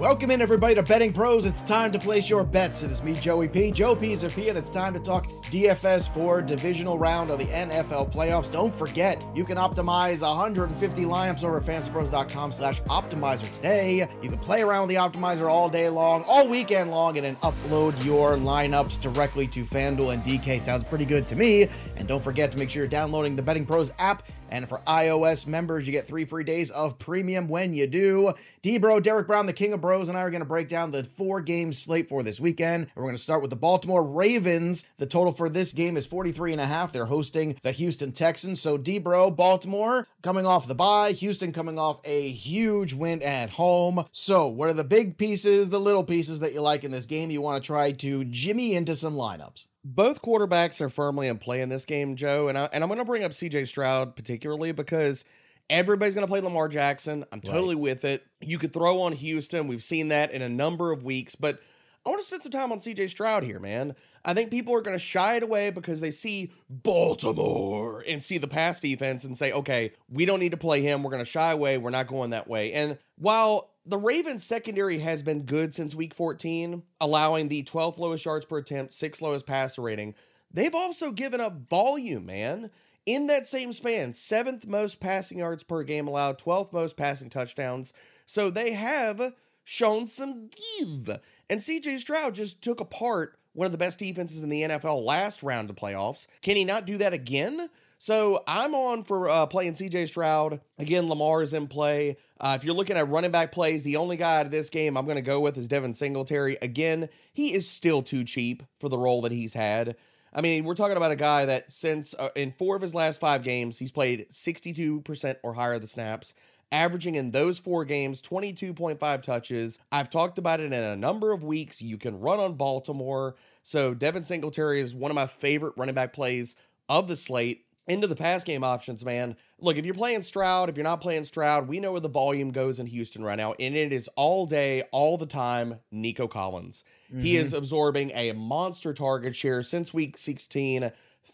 Welcome in, everybody, to Betting Pros. It's time to place your bets. It is me, Joey P. Joe P's P, and it's time to talk DFS for divisional round of the NFL playoffs. Don't forget, you can optimize 150 lineups over at fantasypros.com slash optimizer today. You can play around with the optimizer all day long, all weekend long, and then upload your lineups directly to FanDuel and DK. Sounds pretty good to me. And don't forget to make sure you're downloading the Betting Pros app and for iOS members, you get three free days of premium when you do. D Bro, Derek Brown, the King of Bros, and I are going to break down the four game slate for this weekend. We're going to start with the Baltimore Ravens. The total for this game is 43 and a half. They're hosting the Houston Texans. So D Bro, Baltimore coming off the bye, Houston coming off a huge win at home. So what are the big pieces, the little pieces that you like in this game? You want to try to jimmy into some lineups both quarterbacks are firmly in play in this game, Joe. And, I, and I'm going to bring up CJ Stroud particularly because everybody's going to play Lamar Jackson. I'm totally right. with it. You could throw on Houston. We've seen that in a number of weeks, but I want to spend some time on CJ Stroud here, man. I think people are going to shy it away because they see Baltimore and see the pass defense and say, okay, we don't need to play him. We're going to shy away. We're not going that way. And while the Ravens secondary has been good since week 14, allowing the 12th lowest yards per attempt, sixth lowest passer rating. They've also given up volume, man. In that same span, seventh most passing yards per game allowed, 12th most passing touchdowns. So they have shown some give. And CJ Stroud just took apart one of the best defenses in the NFL last round of playoffs. Can he not do that again? So I'm on for uh, playing CJ Stroud. Again, Lamar is in play. Uh, if you're looking at running back plays, the only guy out of this game I'm going to go with is Devin Singletary. Again, he is still too cheap for the role that he's had. I mean, we're talking about a guy that since uh, in four of his last five games, he's played 62% or higher of the snaps, averaging in those four games 22.5 touches. I've talked about it in a number of weeks. You can run on Baltimore. So Devin Singletary is one of my favorite running back plays of the slate into the pass game options, man. Look, if you're playing Stroud, if you're not playing Stroud, we know where the volume goes in Houston right now, and it is all day, all the time, Nico Collins. Mm-hmm. He is absorbing a monster target share since week 16,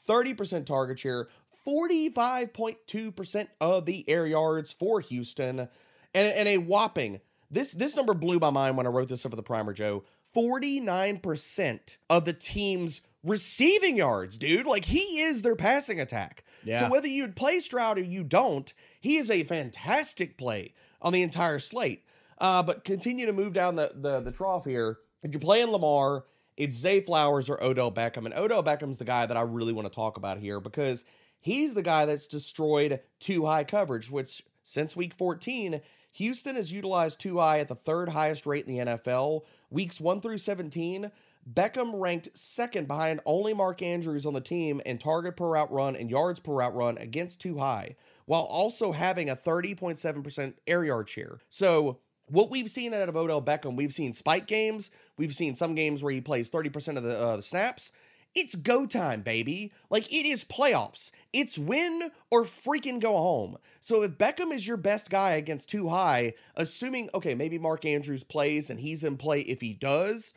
30% target share, 45.2% of the air yards for Houston, and, and a whopping this this number blew my mind when I wrote this up for the primer, Joe. 49% of the team's receiving yards, dude. Like he is their passing attack. Yeah. So whether you play Stroud or you don't, he is a fantastic play on the entire slate. Uh, but continue to move down the, the the trough here. If you're playing Lamar, it's Zay Flowers or Odell Beckham, and Odell Beckham's the guy that I really want to talk about here because he's the guy that's destroyed two high coverage, which since week 14, Houston has utilized two high at the third highest rate in the NFL. Weeks 1 through 17, Beckham ranked second behind only Mark Andrews on the team in target per route run and yards per route run against two high, while also having a 30.7% air yard share. So, what we've seen out of Odell Beckham, we've seen spike games, we've seen some games where he plays 30% of the, uh, the snaps. It's go time, baby. Like it is playoffs. It's win or freaking go home. So if Beckham is your best guy against two high, assuming, okay, maybe Mark Andrews plays and he's in play if he does,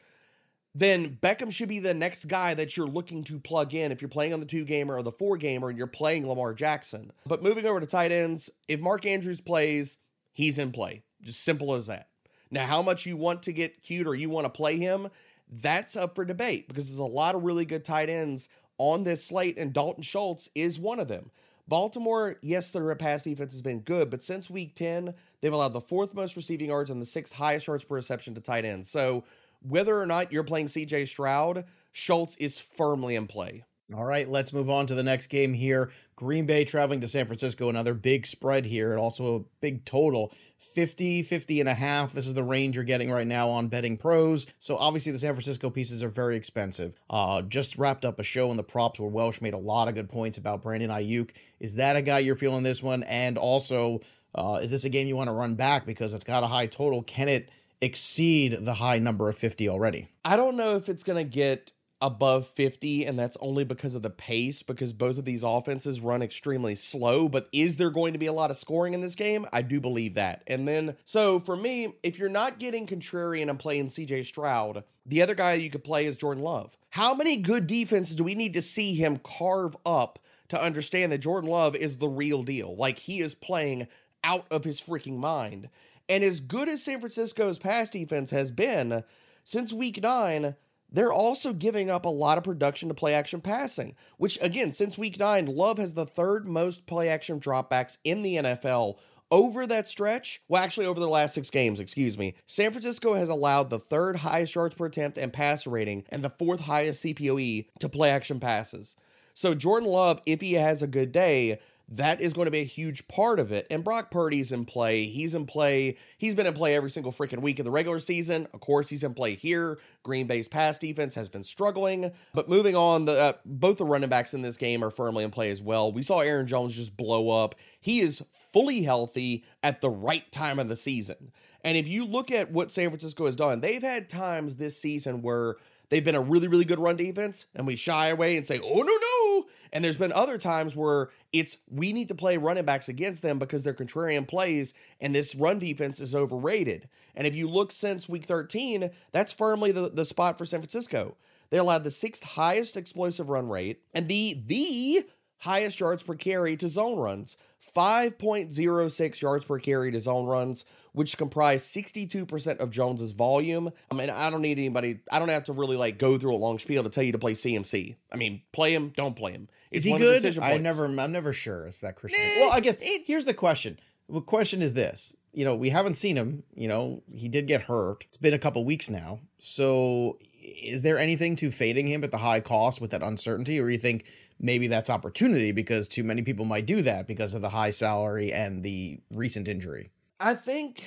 then Beckham should be the next guy that you're looking to plug in if you're playing on the two gamer or the four gamer and you're playing Lamar Jackson. But moving over to tight ends, if Mark Andrews plays, he's in play. Just simple as that. Now, how much you want to get cute or you want to play him, that's up for debate because there's a lot of really good tight ends on this slate, and Dalton Schultz is one of them. Baltimore, yes, their pass defense has been good, but since week 10, they've allowed the fourth most receiving yards and the sixth highest yards per reception to tight ends. So whether or not you're playing CJ Stroud, Schultz is firmly in play. All right, let's move on to the next game here. Green Bay traveling to San Francisco, another big spread here, and also a big total 50, 50 and a half. This is the range you're getting right now on betting pros. So obviously the San Francisco pieces are very expensive. Uh, just wrapped up a show in the props where Welsh made a lot of good points about Brandon Aiyuk. Is that a guy you're feeling this one? And also, uh, is this a game you want to run back because it's got a high total? Can it exceed the high number of 50 already. I don't know if it's going to get above 50 and that's only because of the pace because both of these offenses run extremely slow but is there going to be a lot of scoring in this game? I do believe that. And then so for me if you're not getting contrarian and playing cj stroud the other guy you could play is jordan love. How many good defenses do we need to see him carve up to understand that jordan love is the real deal? Like he is playing out of his freaking mind And as good as San Francisco's pass defense has been since week nine, they're also giving up a lot of production to play action passing, which again, since week nine, Love has the third most play action dropbacks in the NFL. Over that stretch, well, actually, over the last six games, excuse me, San Francisco has allowed the third highest yards per attempt and passer rating and the fourth highest CPOE to play action passes. So, Jordan Love, if he has a good day, that is going to be a huge part of it. And Brock Purdy's in play. He's in play. He's been in play every single freaking week of the regular season. Of course, he's in play here. Green Bay's pass defense has been struggling. But moving on, the uh, both the running backs in this game are firmly in play as well. We saw Aaron Jones just blow up. He is fully healthy at the right time of the season. And if you look at what San Francisco has done, they've had times this season where they've been a really, really good run defense, and we shy away and say, oh, no, no. And there's been other times where it's we need to play running backs against them because they're contrarian plays, and this run defense is overrated. And if you look since week 13, that's firmly the, the spot for San Francisco. They allowed the sixth highest explosive run rate and the the highest yards per carry to zone runs. 5.06 yards per carry to zone runs, which comprise 62% of Jones's volume. I mean, I don't need anybody, I don't have to really like go through a long spiel to tell you to play CMC. I mean, play him, don't play him. It's Is he good? I never, I'm never sure if that Christian. well, I guess it, here's the question. The question is this you know, we haven't seen him. You know, he did get hurt. It's been a couple weeks now. So, is there anything to fading him at the high cost with that uncertainty, or you think maybe that's opportunity because too many people might do that because of the high salary and the recent injury. I think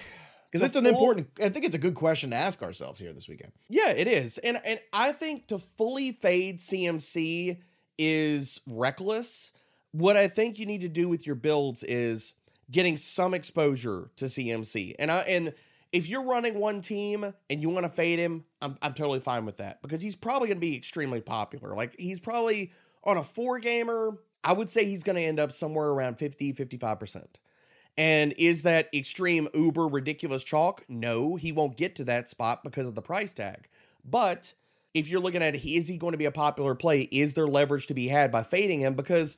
because it's an full, important I think it's a good question to ask ourselves here this weekend. Yeah, it is. And and I think to fully fade CMC is reckless. What I think you need to do with your builds is getting some exposure to CMC. And I and if you're running one team and you want to fade him, I'm I'm totally fine with that because he's probably going to be extremely popular. Like he's probably on a four gamer, I would say he's going to end up somewhere around 50, 55%. And is that extreme uber ridiculous chalk? No, he won't get to that spot because of the price tag. But if you're looking at is he going to be a popular play? Is there leverage to be had by fading him? Because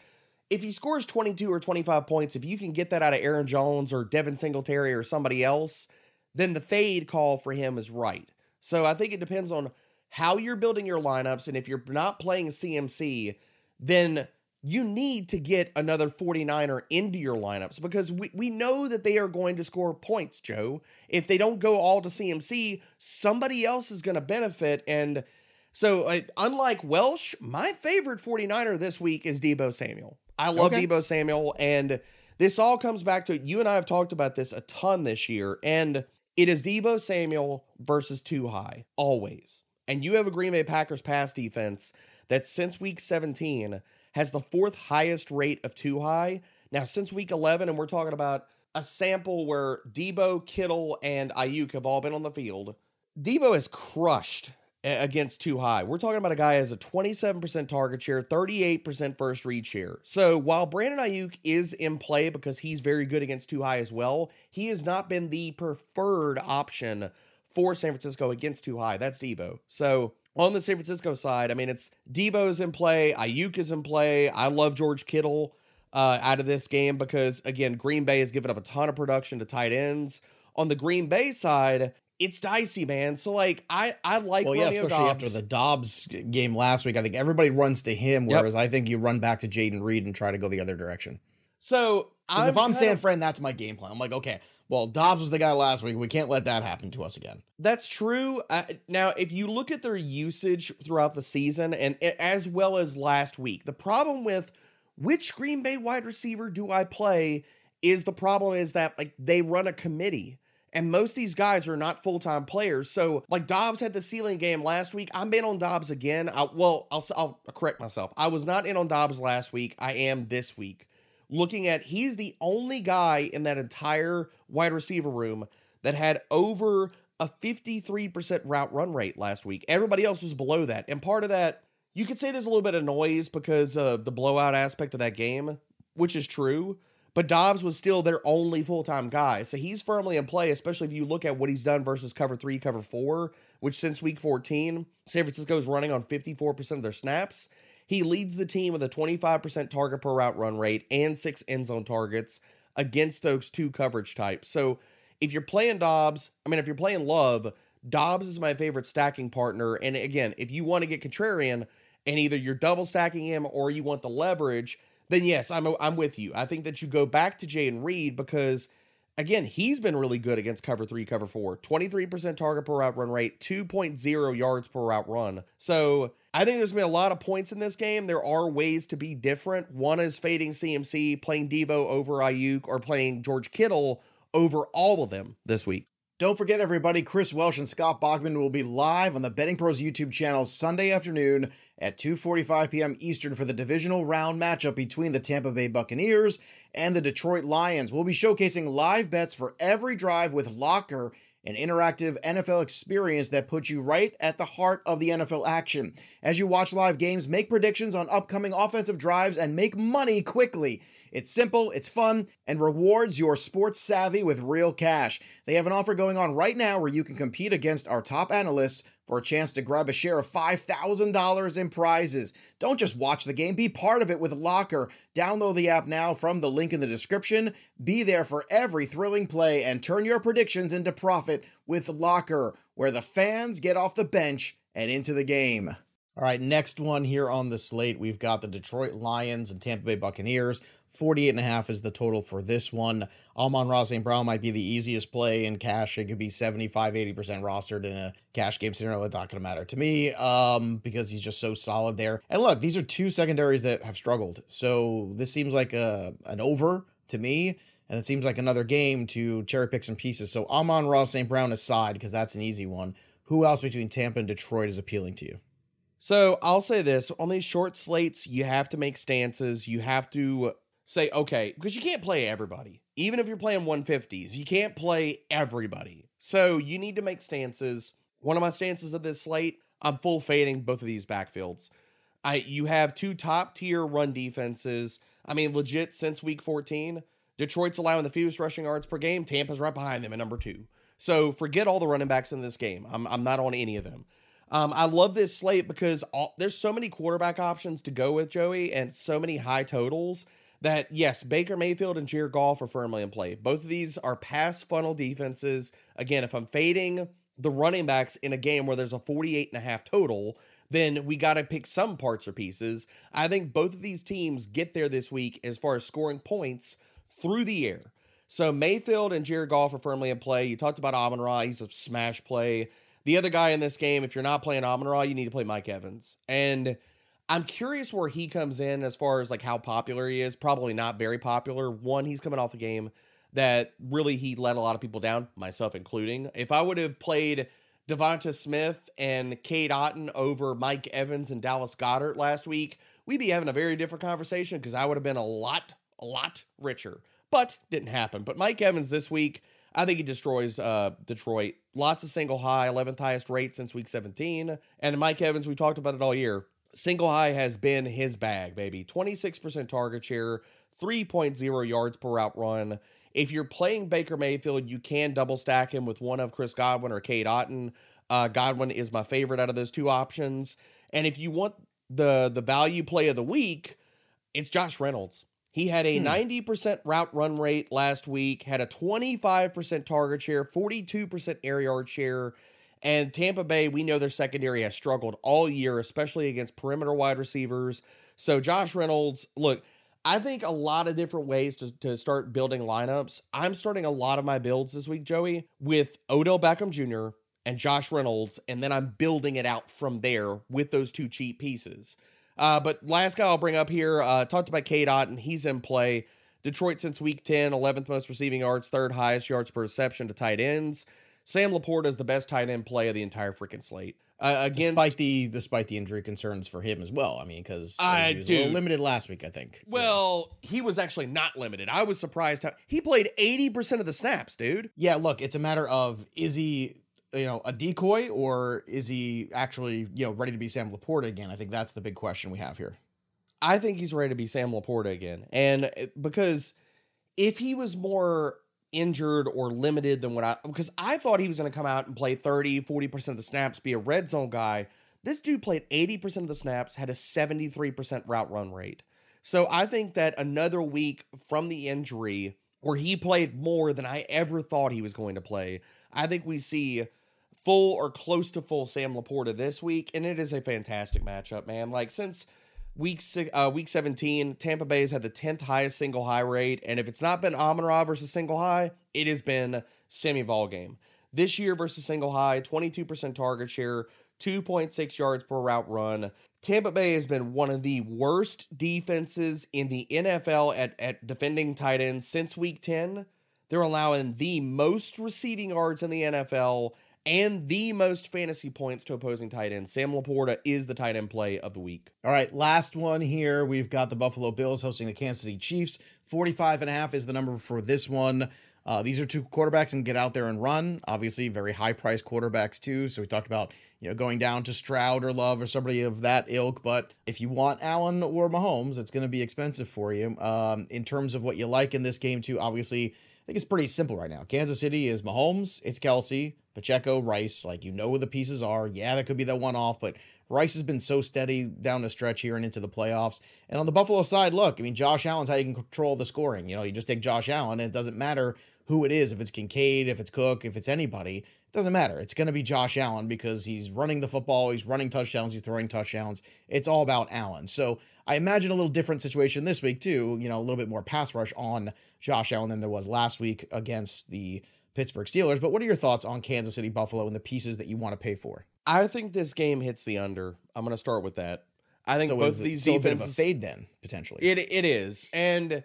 if he scores 22 or 25 points, if you can get that out of Aaron Jones or Devin Singletary or somebody else, then the fade call for him is right. So I think it depends on how you're building your lineups. And if you're not playing CMC, then you need to get another 49er into your lineups because we, we know that they are going to score points, Joe. If they don't go all to CMC, somebody else is going to benefit. And so, uh, unlike Welsh, my favorite 49er this week is Deebo Samuel. I love okay. Deebo Samuel. And this all comes back to you and I have talked about this a ton this year. And it is Deebo Samuel versus two high, always. And you have a Green Bay Packers pass defense that since week 17 has the fourth highest rate of two high. Now, since week 11, and we're talking about a sample where Deebo, Kittle, and Aiyuk have all been on the field, Deebo has crushed against two high. We're talking about a guy has a 27% target share, 38% first read share. So while Brandon Aiyuk is in play because he's very good against two high as well, he has not been the preferred option for San Francisco against two high. That's Deebo. So on the San Francisco side, I mean, it's Deebo's in play, Aiyuk is in play. I love George Kittle uh, out of this game because, again, Green Bay has given up a ton of production to tight ends. On the Green Bay side, it's dicey, man. So like I I like well, yeah, especially Dobbs. after the Dobbs game last week. I think everybody runs to him, whereas yep. I think you run back to Jayden Reed and try to go the other direction. So if I'm San Fran, that's my game plan. I'm like, okay, well, Dobbs was the guy last week. We can't let that happen to us again. That's true. Uh, now, if you look at their usage throughout the season and as well as last week, the problem with which Green Bay wide receiver do I play is the problem is that like they run a committee. And most of these guys are not full time players. So, like Dobbs had the ceiling game last week. I'm in on Dobbs again. I, well, I'll, I'll correct myself. I was not in on Dobbs last week. I am this week looking at he's the only guy in that entire wide receiver room that had over a 53% route run rate last week. Everybody else was below that. And part of that, you could say there's a little bit of noise because of the blowout aspect of that game, which is true. But Dobbs was still their only full time guy. So he's firmly in play, especially if you look at what he's done versus cover three, cover four, which since week 14, San Francisco is running on 54% of their snaps. He leads the team with a 25% target per route run rate and six end zone targets against those two coverage types. So if you're playing Dobbs, I mean, if you're playing Love, Dobbs is my favorite stacking partner. And again, if you want to get contrarian and either you're double stacking him or you want the leverage, then yes, I'm I'm with you. I think that you go back to Jayden Reed because again, he's been really good against cover three, cover four. 23% target per route run rate, 2.0 yards per route run. So I think there's been a lot of points in this game. There are ways to be different. One is fading CMC, playing Deebo over Aiyuk, or playing George Kittle over all of them this week. Don't forget, everybody, Chris Welsh and Scott Bogman will be live on the Betting Pros YouTube channel Sunday afternoon at 2:45 p.m. Eastern for the divisional round matchup between the Tampa Bay Buccaneers and the Detroit Lions. We'll be showcasing live bets for every drive with Locker, an interactive NFL experience that puts you right at the heart of the NFL action. As you watch live games, make predictions on upcoming offensive drives and make money quickly. It's simple, it's fun, and rewards your sports savvy with real cash. They have an offer going on right now where you can compete against our top analysts for a chance to grab a share of $5,000 in prizes. Don't just watch the game, be part of it with Locker. Download the app now from the link in the description. Be there for every thrilling play and turn your predictions into profit with Locker, where the fans get off the bench and into the game. All right, next one here on the slate, we've got the Detroit Lions and Tampa Bay Buccaneers. 48 and a half is the total for this one. Amon Ra St. Brown might be the easiest play in cash. It could be 75, 80% rostered in a cash game scenario. It's not going to matter to me um, because he's just so solid there. And look, these are two secondaries that have struggled. So this seems like a, an over to me. And it seems like another game to cherry pick some pieces. So Amon Ra St. Brown aside, because that's an easy one. Who else between Tampa and Detroit is appealing to you? So I'll say this on these short slates, you have to make stances. You have to say, okay, because you can't play everybody. Even if you're playing 150s, you can't play everybody. So you need to make stances. One of my stances of this slate, I'm full fading both of these backfields. I you have two top tier run defenses. I mean, legit since week 14, Detroit's allowing the fewest rushing yards per game. Tampa's right behind them at number two. So forget all the running backs in this game. I'm, I'm not on any of them. Um, I love this slate because all, there's so many quarterback options to go with Joey and so many high totals that yes, Baker Mayfield and Jared Goff are firmly in play. Both of these are pass funnel defenses. Again, if I'm fading the running backs in a game where there's a 48 and a half total, then we got to pick some parts or pieces. I think both of these teams get there this week as far as scoring points through the air. So Mayfield and Jared Goff are firmly in play. You talked about Amon Ra, he's a smash play. The other guy in this game, if you're not playing Amon Ra, you need to play Mike Evans. And I'm curious where he comes in as far as like how popular he is. Probably not very popular. One, he's coming off a game that really he let a lot of people down, myself including. If I would have played DeVonta Smith and Cade Otton over Mike Evans and Dallas Goedert last week, we'd be having a very different conversation because I would have been a lot, a lot richer. But didn't happen. But Mike Evans this week, I think he destroys uh, Detroit. Lots of single high, 11th highest rate since week 17. And Mike Evans, we've talked about it all year. Single high has been his bag, baby. 26% target share, 3.0 yards per route run. If you're playing Baker Mayfield, you can double stack him with one of Chris Godwin or Cade Otton. Uh, Godwin is my favorite out of those two options. And if you want the the value play of the week, it's Josh Reynolds. He had a hmm. 90% route run rate last week, had a 25% target share, 42% air yard share. And Tampa Bay, we know their secondary has struggled all year, especially against perimeter wide receivers. So Josh Reynolds, look, I think a lot of different ways to, to start building lineups. I'm starting a lot of my builds this week, Joey, with Odell Beckham Jr. and Josh Reynolds, and then I'm building it out from there with those two cheap pieces. Uh, but last guy I'll bring up here, uh, talked about Cade Otton. He's in play. Detroit since week 10, 11th most receiving yards, third highest yards per reception to tight ends. Sam LaPorta is the best tight end play of the entire freaking slate. Uh, against, despite the despite the injury concerns for him as well. I mean, because uh, he was dude, limited last week, I think. Well, yeah. he was actually not limited. I was surprised how he played eighty percent of the snaps, dude. Yeah, look, it's a matter of is he you know a decoy or is he actually you know ready to be Sam LaPorta again? I think that's the big question we have here. I think he's ready to be Sam LaPorta again, and uh, because if he was more injured or limited than what I because I thought he was going to come out and play 30, 40% of the snaps, be a red zone guy. This dude played 80% of the snaps, had a 73% route run rate. So I think that another week from the injury where he played more than I ever thought he was going to play. I think we see full or close to full Sam Laporta this week, and it is a fantastic matchup, man. Like since week uh, week 17, Tampa Bay has had the 10th highest single high rate, and if it's not been Amon Ra versus single high, it has been semi ball game. This year versus single high, 22% target share, 2.6 yards per route run. Tampa Bay has been one of the worst defenses in the NFL at, at defending tight ends since week 10. They're allowing the most receiving yards in the NFL and the most fantasy points to opposing tight ends. Sam Laporta is the tight end play of the week. All right, last one here. We've got the Buffalo Bills hosting the Kansas City Chiefs. 45 and a half is the number for this one. Uh, these are two quarterbacks and get out there and run. Obviously, very high priced quarterbacks too. So we talked about you know going down to Stroud or Love or somebody of that ilk. But if you want Allen or Mahomes, it's going to be expensive for you. Um, in terms of what you like in this game too, obviously think it's pretty simple right now. Kansas City is Mahomes, it's Kelce, Pacheco, Rice. Like you know where the pieces are. Yeah, that could be that one off, but Rice has been so steady down the stretch here and into the playoffs. And on the Buffalo side, look, I mean, Josh Allen's how you can control the scoring. You know, you just take Josh Allen, and it doesn't matter who it is, if it's Kincaid, if it's Cook, if it's anybody, doesn't matter. It's going to be Josh Allen because he's running the football, he's running touchdowns, he's throwing touchdowns. It's all about Allen. So I imagine a little different situation this week, too. You know, a little bit more pass rush on Josh Allen than there was last week against the Pittsburgh Steelers. But what are your thoughts on Kansas City Buffalo and the pieces that you want to pay for? I think this game hits the under. I'm going to start with that. I think So both these still a bit of defenses a fade then potentially. It it is, and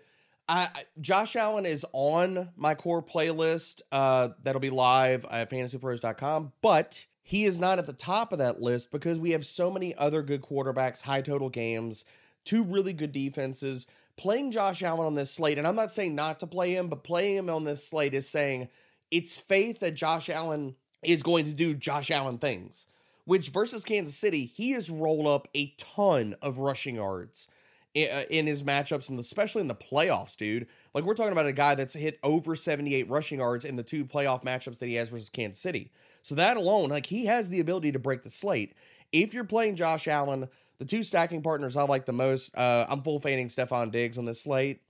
I Josh Allen is on my core playlist. Uh, that'll be live at fantasypros.com, but he is not at the top of that list because we have so many other good quarterbacks, high total games, two really good defenses. Playing Josh Allen on this slate, and I'm not saying not to play him, but playing him on this slate is saying it's faith that Josh Allen is going to do Josh Allen things. Which versus Kansas City, he has rolled up a ton of rushing yards in his matchups, and especially in the playoffs, dude. Like we're talking about a guy that's hit over 78 rushing yards in the two playoff matchups that he has versus Kansas City. So that alone, like he has the ability to break the slate. If you're playing Josh Allen, the two stacking partners I like the most, uh, I'm full fading Stefon Diggs on this slate.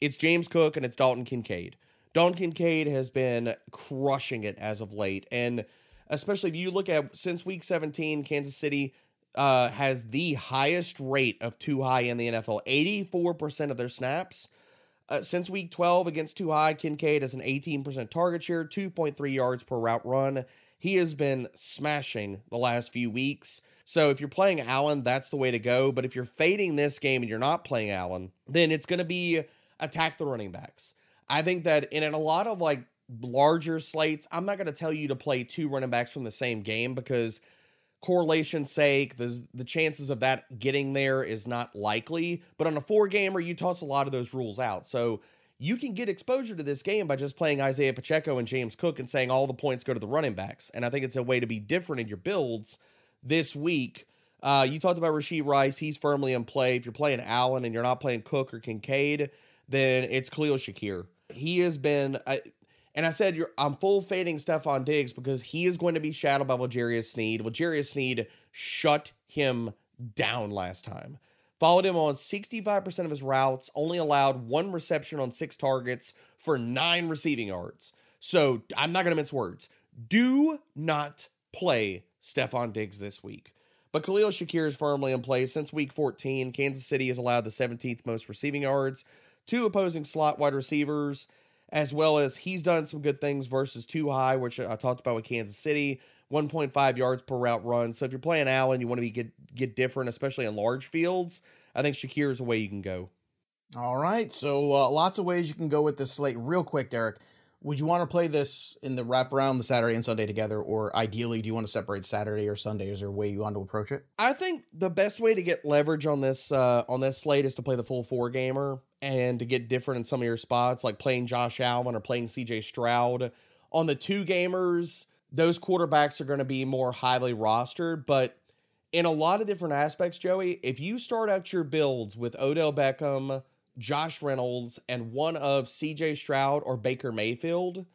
It's James Cook and it's Dalton Kincaid. Dalton Kincaid has been crushing it as of late, and especially if you look at since week 17, Kansas City uh, has the highest rate of two high in the NFL. 84% of their snaps. Uh, since week 12 against two high, Kincaid has an 18% target share, 2.3 yards per route run. He has been smashing the last few weeks. So if you're playing Allen, that's the way to go. But if you're fading this game and you're not playing Allen, then it's going to be attack the running backs. I think that in a lot of like larger slates, I'm not going to tell you to play two running backs from the same game because correlation sake, the the chances of that getting there is not likely. But on a four gamer, you toss a lot of those rules out. So you can get exposure to this game by just playing Isaiah Pacheco and James Cook and saying all the points go to the running backs. And I think it's a way to be different in your builds this week. Uh, you talked about Rashee Rice. He's firmly in play. If you're playing Allen and you're not playing Cook or Kincaid, then it's Khalil Shakir. He has been, I, and I said I'm full fading Stefon Diggs because he is going to be shadowed by L'Jarius Sneed. L'Jarius Sneed shut him down last time. Followed him on 65% of his routes, only allowed one reception on six targets for nine receiving yards. So I'm not going to mince words. Do not play Stefon Diggs this week. But Khalil Shakir is firmly in play since week 14. Kansas City has allowed the 17th most receiving yards to opposing slot wide receivers, as well as he's done some good things versus two high, which I talked about with Kansas City. 1.5 yards per route run. So if you're playing Allen, you want to be get get different, especially in large fields. I think Shakir is a way you can go. All right. So uh, lots of ways you can go with this slate. Real quick, Derek. Would you want to play this in the wrap around the Saturday and Sunday together, or ideally, do you want to separate Saturday or Sunday? Is there a way you want to approach it? I think the best way to get leverage on this uh, on this slate is to play the full four gamer and to get different in some of your spots, like playing Josh Allen or playing CJ Stroud. On the two gamers, those quarterbacks are going to be more highly rostered, but in a lot of different aspects, Joey, if you start out your builds with Odell Beckham, Josh Reynolds, and one of CJ Stroud or Baker Mayfield,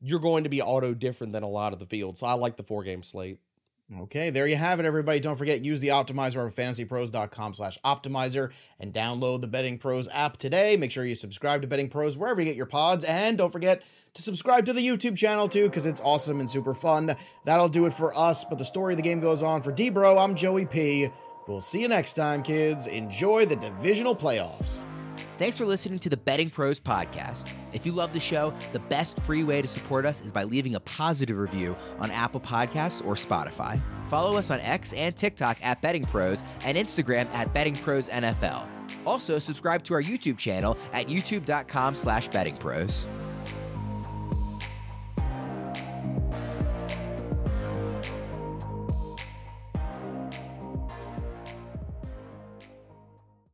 you're going to be auto different than a lot of the field. So I like the four game slate. Okay, there you have it, everybody. Don't forget, use the optimizer on fantasypros.com slash optimizer and download the Betting Pros app today. Make sure you subscribe to Betting Pros wherever you get your pods. And don't forget to subscribe to the YouTube channel too, because it's awesome and super fun. That'll do it for us. But the story of the game goes on. For D-Bro, I'm Joey P. We'll see you next time, kids. Enjoy the divisional playoffs. Thanks for listening to the Betting Pros podcast. If you love the show, the best free way to support us is by leaving a positive review on Apple Podcasts or Spotify. Follow us on X and TikTok at Betting Pros and Instagram at Betting Pros NFL. Also, subscribe to our YouTube channel at youtube.com slash bettingpros.